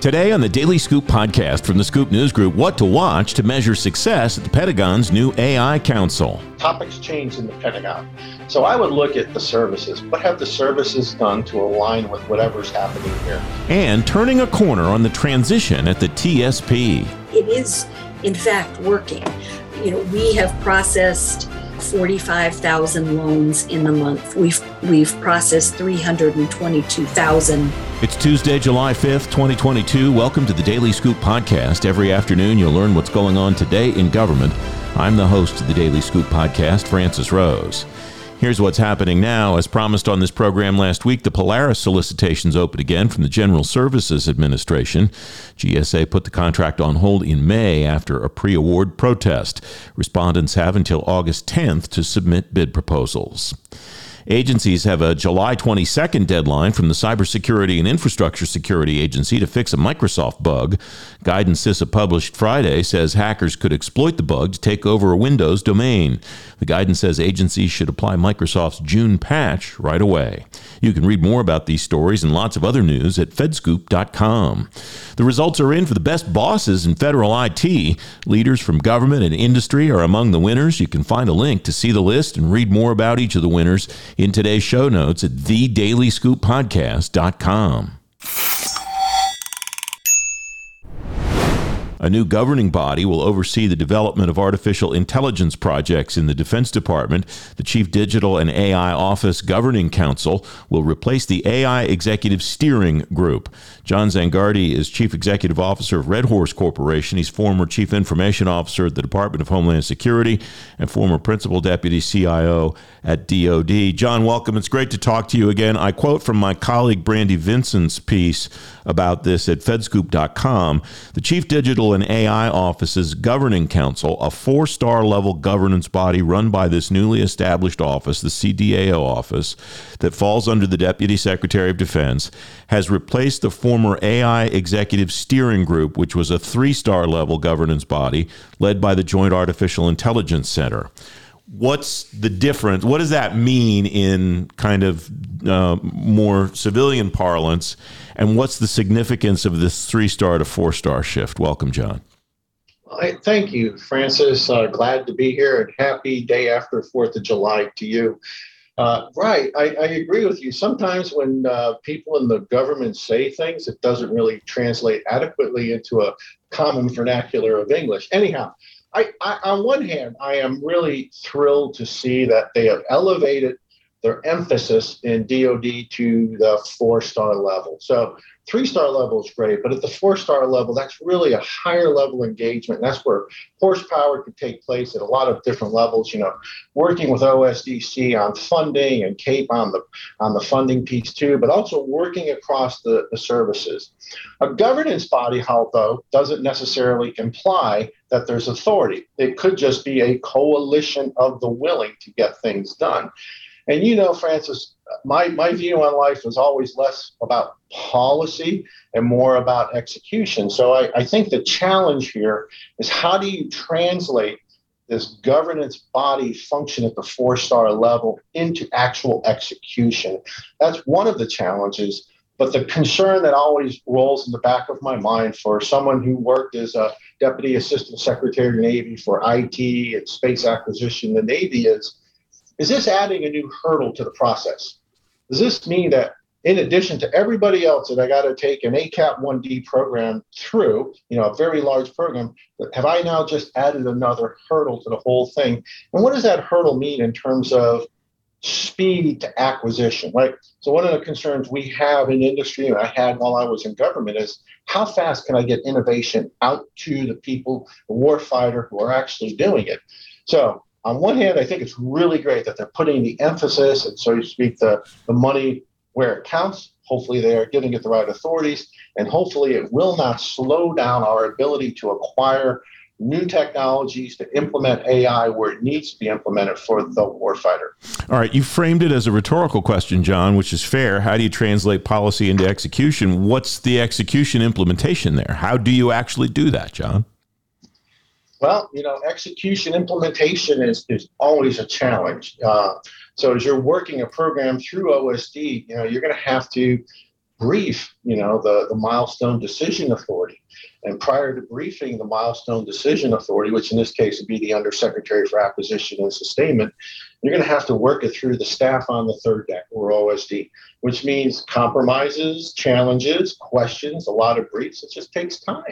Today on the Daily Scoop podcast from the Scoop News Group, what to watch to measure success at the Pentagon's new AI Council. Topics change in the Pentagon. So I would look at the services. What have the services done to align with whatever's happening here? And turning a corner on the transition at the TSP. It is, in fact, working. You know, we have processed 45,000 loans in the month. We've we've processed 322,000. It's Tuesday, July 5th, 2022. Welcome to the Daily Scoop podcast. Every afternoon you'll learn what's going on today in government. I'm the host of the Daily Scoop podcast, Francis Rose. Here's what's happening now. As promised on this program last week, the Polaris solicitations open again from the General Services Administration. GSA put the contract on hold in May after a pre award protest. Respondents have until August 10th to submit bid proposals. Agencies have a July 22nd deadline from the Cybersecurity and Infrastructure Security Agency to fix a Microsoft bug. Guidance CISA published Friday says hackers could exploit the bug to take over a Windows domain. The guidance says agencies should apply Microsoft's June patch right away. You can read more about these stories and lots of other news at fedscoop.com. The results are in for the best bosses in federal IT. Leaders from government and industry are among the winners. You can find a link to see the list and read more about each of the winners in today's show notes at thedailyscooppodcast.com. A new governing body will oversee the development of artificial intelligence projects in the Defense Department. The Chief Digital and AI Office Governing Council will replace the AI Executive Steering Group. John Zangardi is Chief Executive Officer of Redhorse Corporation. He's former Chief Information Officer at the Department of Homeland Security and former Principal Deputy CIO at DoD. John, welcome. It's great to talk to you again. I quote from my colleague Brandi Vincent's piece about this at fedscoop.com. The Chief Digital and AI Office's Governing Council, a four star level governance body run by this newly established office, the CDAO office, that falls under the Deputy Secretary of Defense, has replaced the former AI Executive Steering Group, which was a three star level governance body led by the Joint Artificial Intelligence Center what's the difference? What does that mean in kind of uh, more civilian parlance? And what's the significance of this three star to four star shift? Welcome, John. Thank you, Francis. Uh, glad to be here and happy day after 4th of July to you. Uh, right, I, I, agree with you. Sometimes when uh, people in the government say things, it doesn't really translate adequately into a common vernacular of English. Anyhow, I, I, on one hand, I am really thrilled to see that they have elevated their emphasis in DoD to the four star level. So three star level is great, but at the four star level, that's really a higher level engagement. That's where horsepower could take place at a lot of different levels. You know, working with OSDC on funding and CAPE on the on the funding piece too, but also working across the, the services. A governance body, although, doesn't necessarily imply that there's authority. It could just be a coalition of the willing to get things done. And you know, Francis, my, my view on life was always less about policy and more about execution. So I, I think the challenge here is how do you translate this governance body function at the four star level into actual execution? That's one of the challenges. But the concern that always rolls in the back of my mind for someone who worked as a Deputy Assistant Secretary of Navy for IT and space acquisition the Navy is is this adding a new hurdle to the process? Does this mean that in addition to everybody else that I got to take an ACAT 1D program through, you know, a very large program, have I now just added another hurdle to the whole thing? And what does that hurdle mean in terms of speed to acquisition, right? So one of the concerns we have in industry, and I had while I was in government, is how fast can I get innovation out to the people, the warfighter who are actually doing it? So on one hand, I think it's really great that they're putting the emphasis and, so to speak, the, the money where it counts. Hopefully, they are giving it the right authorities, and hopefully, it will not slow down our ability to acquire new technologies to implement AI where it needs to be implemented for the warfighter. All right, you framed it as a rhetorical question, John, which is fair. How do you translate policy into execution? What's the execution implementation there? How do you actually do that, John? Well, you know, execution implementation is, is always a challenge. Uh, so as you're working a program through OSD, you know, you're going to have to brief, you know, the, the milestone decision authority. And prior to briefing the milestone decision authority, which in this case would be the Undersecretary for Acquisition and Sustainment, you're going to have to work it through the staff on the third deck or OSD, which means compromises, challenges, questions, a lot of briefs. It just takes time.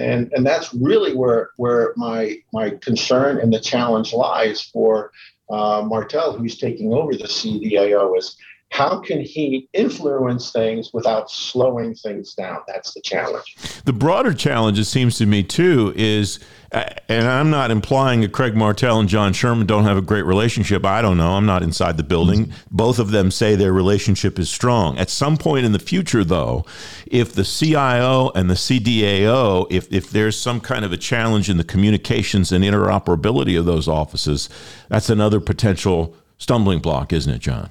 And, and that's really where, where my, my concern and the challenge lies for uh, Martell, who's taking over the CDAO, is how can he influence things without slowing things down? That's the challenge. The broader challenge, it seems to me, too, is, and I'm not implying that Craig Martell and John Sherman don't have a great relationship. I don't know. I'm not inside the building. Both of them say their relationship is strong. At some point in the future, though, if the CIO and the CDAO, if, if there's some kind of a challenge in the communications and interoperability of those offices, that's another potential stumbling block, isn't it, John?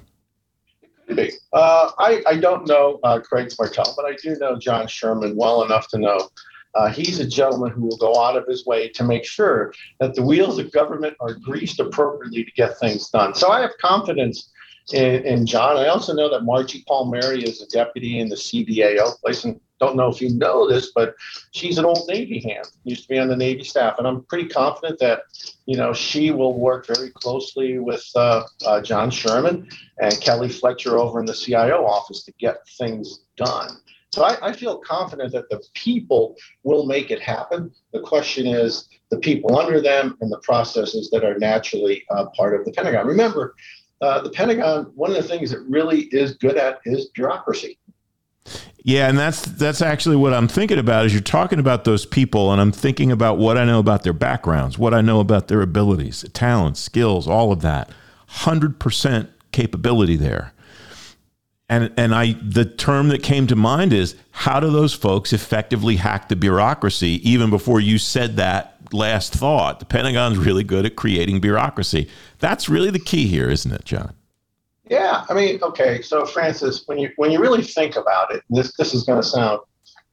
Uh, I, I don't know uh, Craig Martell, but I do know John Sherman well enough to know uh, he's a gentleman who will go out of his way to make sure that the wheels of government are greased appropriately to get things done. So I have confidence in, in John. I also know that Margie Palmieri is a deputy in the CDAO place, and don't know if you know this, but she's an old Navy hand, used to be on the Navy staff, and I'm pretty confident that you know she will work very closely with uh, uh, John Sherman and Kelly Fletcher over in the CIO office to get things done. So I, I feel confident that the people will make it happen. The question is the people under them and the processes that are naturally uh, part of the Pentagon. Remember, uh, the Pentagon, one of the things it really is good at is bureaucracy. Yeah, and that's that's actually what I'm thinking about is you're talking about those people and I'm thinking about what I know about their backgrounds, what I know about their abilities, talents, skills, all of that. 100% capability there. And and I the term that came to mind is how do those folks effectively hack the bureaucracy even before you said that last thought. The Pentagon's really good at creating bureaucracy. That's really the key here, isn't it, John? Yeah, I mean, okay. So, Francis, when you when you really think about it, this this is going to sound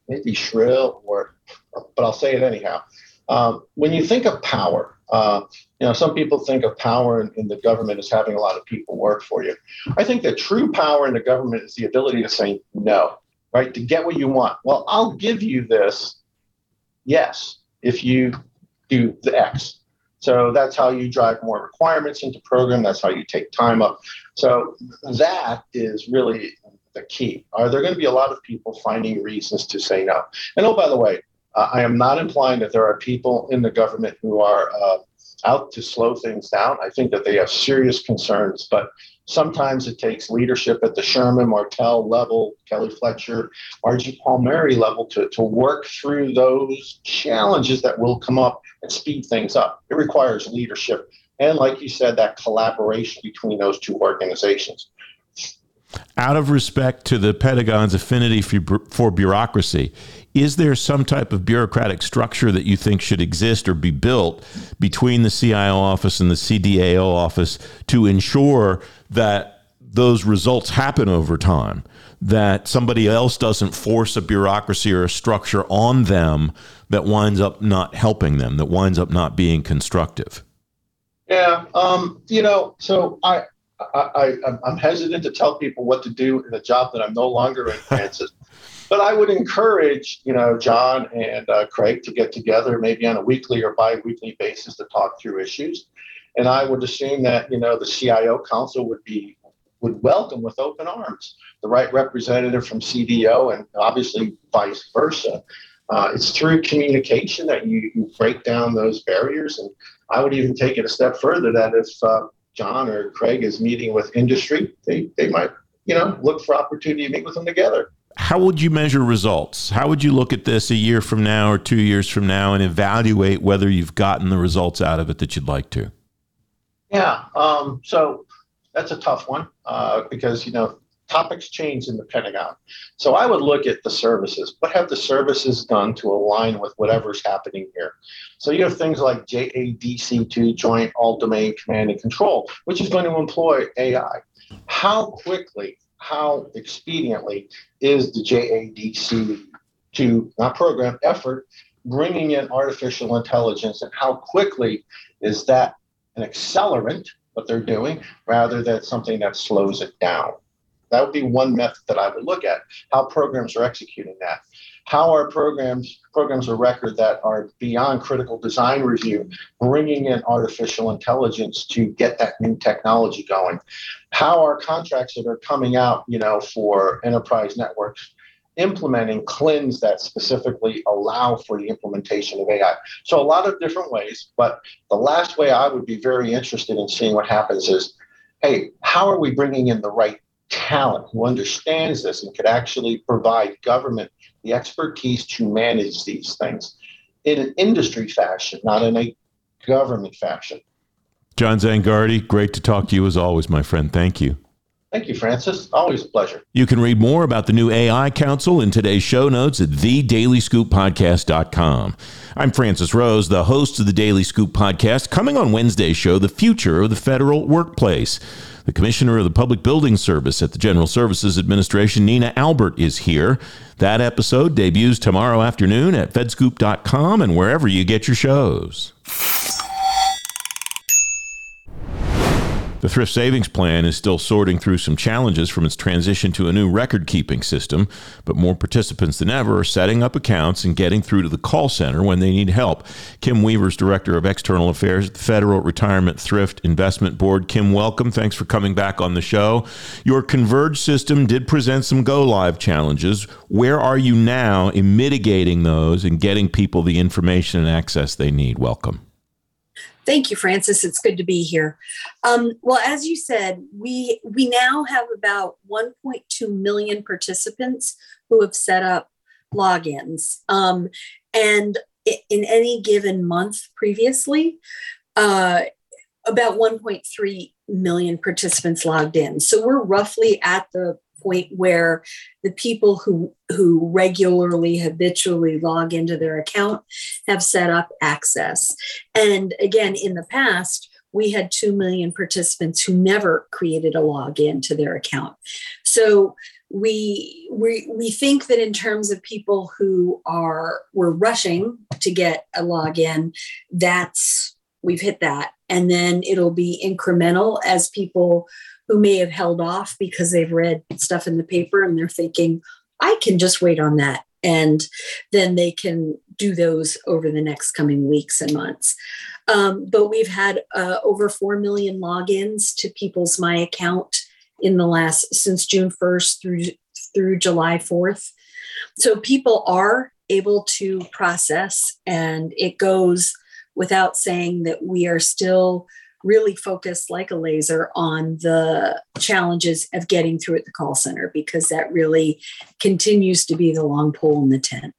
maybe shrill, or but I'll say it anyhow. Um, when you think of power, uh, you know, some people think of power in, in, the government as having a lot of people work for you. I think that true power in the government is the ability to say no, right? To get what you want. Well, I'll give you this, yes, if you do the X. So that's how you drive more requirements into program. That's how you take time up. So that is really the key. Are there going to be a lot of people finding reasons to say no? And oh, by the way, uh, I am not implying that there are people in the government who are uh, out to slow things down. I think that they have serious concerns, but sometimes it takes leadership at the Sherman, Martell level, Kelly Fletcher, Margie Palmieri level to, to work through those challenges that will come up and speed things up. It requires leadership. And like you said, that collaboration between those two organizations. Out of respect to the Pentagon's affinity for, for bureaucracy, is there some type of bureaucratic structure that you think should exist or be built between the CIO office and the CDAO office to ensure that those results happen over time? That somebody else doesn't force a bureaucracy or a structure on them that winds up not helping them, that winds up not being constructive? Yeah, um, you know, so I, I, I, I'm hesitant to tell people what to do in a job that I'm no longer in, Francis. But I would encourage, you know, John and uh, Craig to get together maybe on a weekly or bi-weekly basis to talk through issues. And I would assume that, you know, the CIO council would be would welcome with open arms the right representative from CDO and obviously vice versa. Uh, it's through communication that you, you, break down those barriers. And I would even take it a step further that if uh, John or Craig is meeting with industry, they, they might, you know, look for opportunity to meet with them together how would you measure results? How would you look at this a year from now or two years from now and evaluate whether you've gotten the results out of it that you'd like to? Yeah, um, so that's a tough one uh, because you know topics change in the Pentagon. So I would look at the services. What have the services done to align with whatever's happening here? So you have things like JADC2, Joint All Domain Command and Control, which is going to employ AI. How quickly how expediently is the JADC to not program effort bringing in artificial intelligence and how quickly is that an accelerant what they're doing rather than something that slows it down That would be one method that I would look at how programs are executing that. How are programs programs of record that are beyond critical design review bringing in artificial intelligence to get that new technology going? How are contracts that are coming out, you know, for enterprise networks implementing CLINs that specifically allow for the implementation of AI. So a lot of different ways, but the last way I would be very interested in seeing what happens is, hey, how are we bringing in the right talent who understands this and could actually provide government the expertise to manage these things in an industry fashion, not in a government fashion. John Zangardi, great to talk to you as always, my friend. Thank you. Thank you, Francis. Always a pleasure. You can read more about the new AI Council in today's show notes at thedailyscooppodcast.com. I'm Francis Rose, the host of the Daily Scoop podcast. Coming on Wednesday's show, the future of the federal workplace. The Commissioner of the Public Building Service at the General Services Administration, Nina Albert, is here. That episode debuts tomorrow afternoon at fedscoop.com and wherever you get your shows. The Thrift Savings Plan is still sorting through some challenges from its transition to a new record keeping system, but more participants than ever are setting up accounts and getting through to the call center when they need help. Kim Weaver's Director of External Affairs at the Federal Retirement Thrift Investment Board. Kim, welcome. Thanks for coming back on the show. Your Converge system did present some go live challenges. Where are you now in mitigating those and getting people the information and access they need? Welcome. Thank you, Francis. It's good to be here. Um, well, as you said, we we now have about 1.2 million participants who have set up logins, um, and in any given month previously, uh, about 1.3 million participants logged in. So we're roughly at the point where the people who who regularly habitually log into their account have set up access. And again in the past we had 2 million participants who never created a login to their account. So we we we think that in terms of people who are were rushing to get a login that's we've hit that. And then it'll be incremental as people who may have held off because they've read stuff in the paper and they're thinking, I can just wait on that. And then they can do those over the next coming weeks and months. Um, but we've had uh, over 4 million logins to People's My account in the last since June 1st through through July 4th. So people are able to process, and it goes without saying that we are still really focus like a laser on the challenges of getting through at the call center because that really continues to be the long pole in the tent.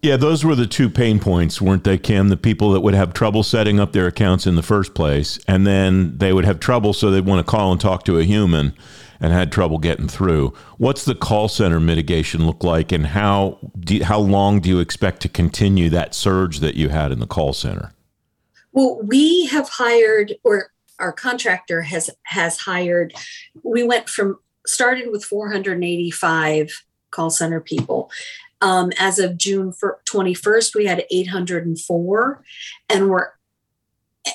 Yeah, those were the two pain points, weren't they, Kim? The people that would have trouble setting up their accounts in the first place, and then they would have trouble, so they'd want to call and talk to a human and had trouble getting through. What's the call center mitigation look like, and how do, how long do you expect to continue that surge that you had in the call center? Well, we have hired, or our contractor has has hired. We went from started with 485 call center people. Um, as of June 21st, we had 804, and we're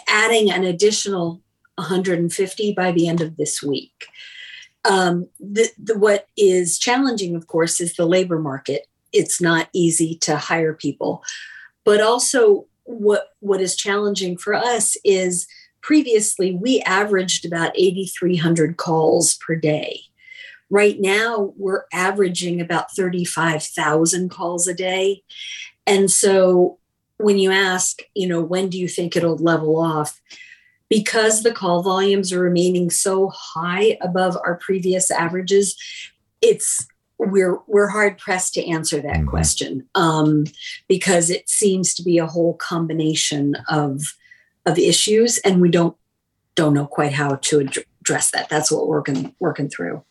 adding an additional 150 by the end of this week. Um, the, the, what is challenging, of course, is the labor market. It's not easy to hire people, but also what what is challenging for us is previously we averaged about 8300 calls per day. Right now we're averaging about 35000 calls a day. And so when you ask you know when do you think it'll level off? Because the call volumes are remaining so high above our previous averages it's we're we're hard pressed to answer that mm-hmm. question um, because it seems to be a whole combination of of issues, and we don't don't know quite how to address that. That's what we're working working through.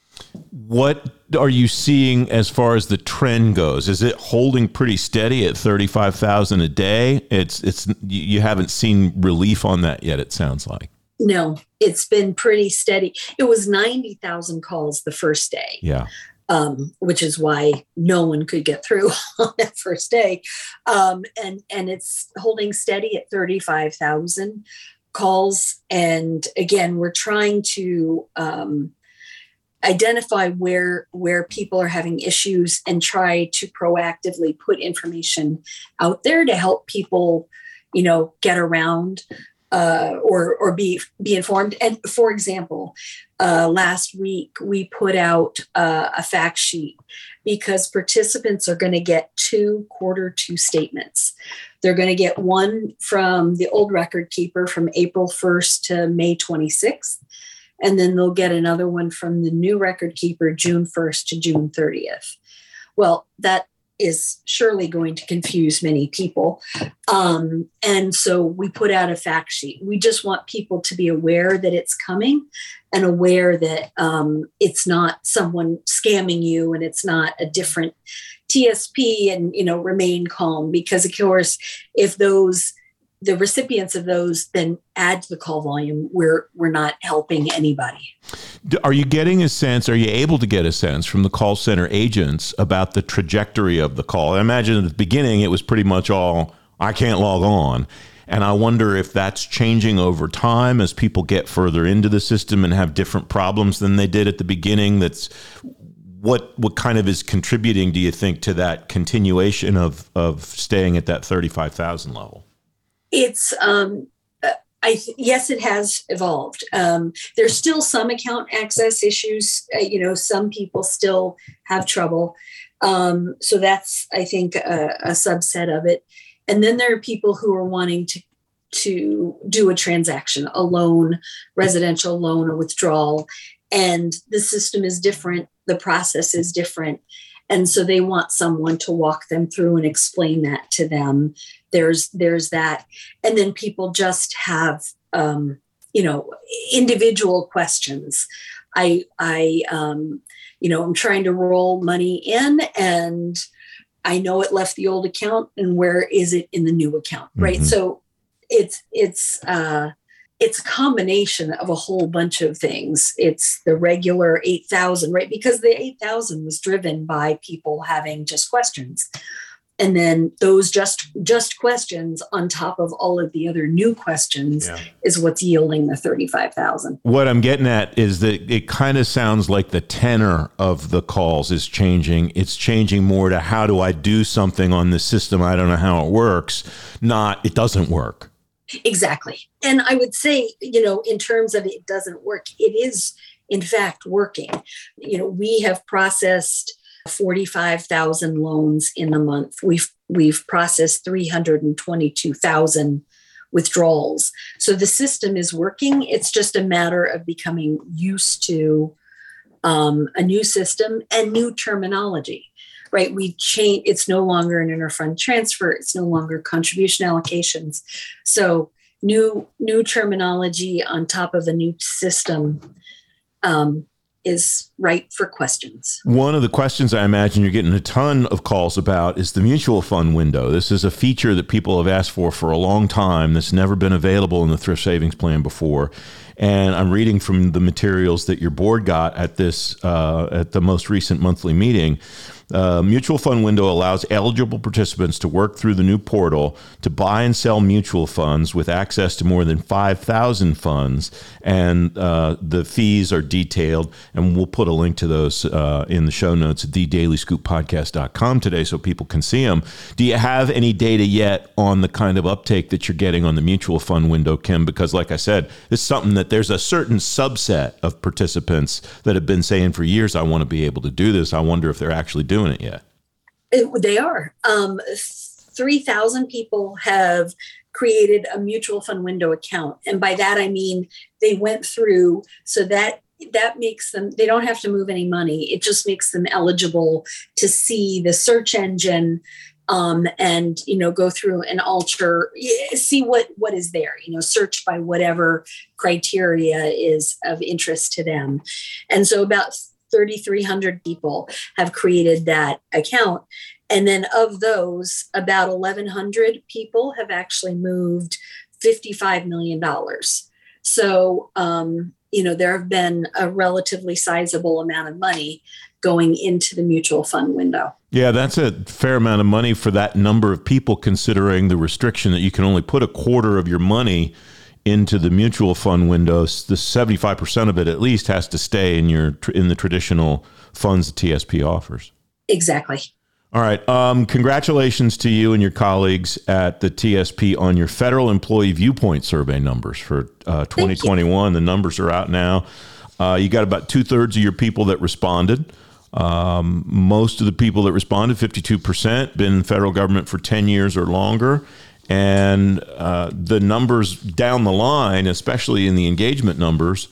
What are you seeing as far as the trend goes? Is it holding pretty steady at thirty five thousand a day? It's it's you haven't seen relief on that yet. It sounds like. No, it's been pretty steady. It was 90,000 calls the first day. Yeah um, which is why no one could get through on that first day. Um, and and it's holding steady at thirty five thousand calls. And again, we're trying to um, identify where where people are having issues and try to proactively put information out there to help people you know get around uh, or or be be informed and for example uh, last week we put out uh, a fact sheet because participants are going to get two quarter two statements they're going to get one from the old record keeper from april 1st to may 26th and then they'll get another one from the new record keeper June 1st to June 30th. Well, that is surely going to confuse many people. Um, and so we put out a fact sheet. We just want people to be aware that it's coming and aware that um, it's not someone scamming you and it's not a different TSP and, you know, remain calm because, of course, if those the recipients of those then add to the call volume we're we're not helping anybody. Are you getting a sense are you able to get a sense from the call center agents about the trajectory of the call? I imagine at the beginning it was pretty much all i can't log on. And i wonder if that's changing over time as people get further into the system and have different problems than they did at the beginning. That's what what kind of is contributing do you think to that continuation of of staying at that 35,000 level it's um, uh, I th- yes, it has evolved. Um, there's still some account access issues. Uh, you know, some people still have trouble. Um, so that's I think a, a, subset of it. And then there are people who are wanting to to do a transaction, a loan, residential loan a withdrawal, and the system is different. The process is different. And so they want someone to walk them through and explain that to them there's there's that and then people just have um, you know individual questions i i um, you know i'm trying to roll money in and i know it left the old account and where is it in the new account right mm-hmm. so it's it's uh it's a combination of a whole bunch of things. It's the regular 8,000, right? Because the 8,000 was driven by people having just questions and then those just just questions on top of all of the other new questions yeah. is what's yielding the 35,000. What I'm getting at is that it kind of sounds like the tenor of the calls is changing. It's changing more to how do I do something on the system? I don't know how it works, not it doesn't work. Exactly. And I would say, you know, in terms of it doesn't work, it is in fact working. You know, we have processed 45,000 loans in a month. We've we've processed 322,000 withdrawals. So the system is working. It's just a matter of becoming used to um, a new system and new terminology. Right? We change. It's no longer an interfund transfer. It's no longer contribution allocations. So new new terminology on top of a new system um, is right for questions. One of the questions I imagine you're getting a ton of calls about is the mutual fund window. This is a feature that people have asked for for a long time that's never been available in the thrift savings plan before. And I'm reading from the materials that your board got at this uh, at the most recent monthly meeting uh, mutual fund window allows eligible participants to work through the new portal to buy and sell mutual funds with access to more than 5,000 funds. And uh, the fees are detailed. And we'll put a link to those uh, in the show notes at thedailyscooppodcast.com today so people can see them. Do you have any data yet on the kind of uptake that you're getting on the mutual fund window, Kim? Because, like I said, it's something that there's a certain subset of participants that have been saying for years, I want to be able to do this. I wonder if they're actually doing doing it yet. It, they are. Um, 3,000 people have created a mutual fund window account. And by that, I mean they went through so that that makes them they don't have to move any money it just makes them eligible to see the search engine um, and you know go through and alter see what what is there you know search by whatever criteria is of interest to them and so about 3,300 people have created that account. And then of those, about 1,100 people have actually moved $55 million. So, um, you know, there have been a relatively sizable amount of money going into the mutual fund window. Yeah, that's a fair amount of money for that number of people, considering the restriction that you can only put a quarter of your money into the mutual fund windows, the 75% of it at least has to stay in your in the traditional funds the TSP offers. Exactly. All right. Um, congratulations to you and your colleagues at the TSP on your federal employee viewpoint survey numbers for uh, 2021. The numbers are out now. Uh, you got about two thirds of your people that responded. Um, most of the people that responded, 52%, been in the federal government for 10 years or longer. And uh, the numbers down the line, especially in the engagement numbers,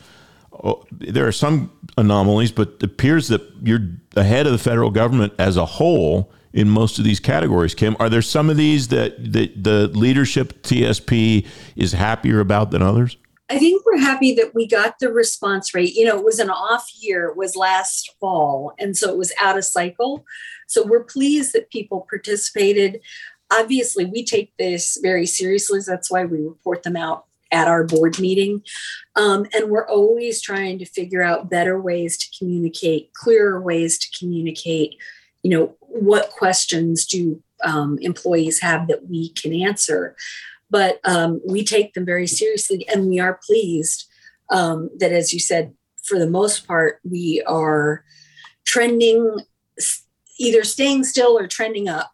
oh, there are some anomalies, but it appears that you're ahead of the federal government as a whole in most of these categories. Kim, are there some of these that, that the leadership TSP is happier about than others? I think we're happy that we got the response rate. You know, it was an off year, it was last fall, and so it was out of cycle. So we're pleased that people participated. Obviously, we take this very seriously. That's why we report them out at our board meeting. Um, and we're always trying to figure out better ways to communicate, clearer ways to communicate. You know, what questions do um, employees have that we can answer? But um, we take them very seriously and we are pleased um, that as you said for the most part we are trending either staying still or trending up.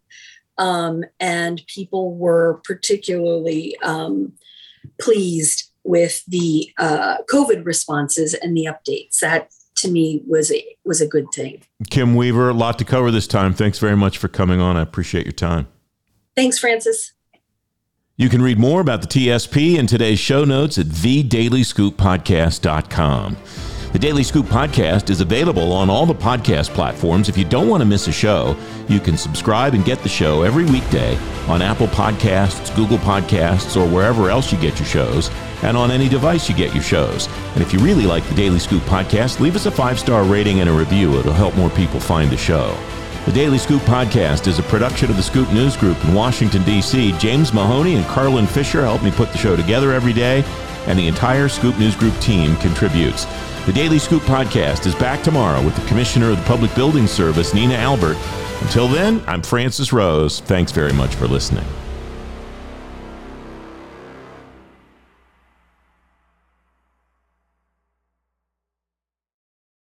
Um, and people were particularly um, pleased with the uh, covid responses and the updates. That to me was a was a good thing. Kim weaver a lot to cover this time. Thanks very much for coming on. I appreciate your time. Thanks francis you can read more about the TSP in today's show notes at thedailyscooppodcast.com. The Daily Scoop podcast is available on all the podcast platforms. If you don't want to miss a show, you can subscribe and get the show every weekday on Apple Podcasts, Google Podcasts, or wherever else you get your shows, and on any device you get your shows. And if you really like the Daily Scoop podcast, leave us a five star rating and a review. It'll help more people find the show. The Daily Scoop podcast is a production of the Scoop News Group in Washington, D.C. James Mahoney and Carlin Fisher help me put the show together every day, and the entire Scoop News Group team contributes. The Daily Scoop podcast is back tomorrow with the Commissioner of the Public Building Service, Nina Albert. Until then, I'm Francis Rose. Thanks very much for listening.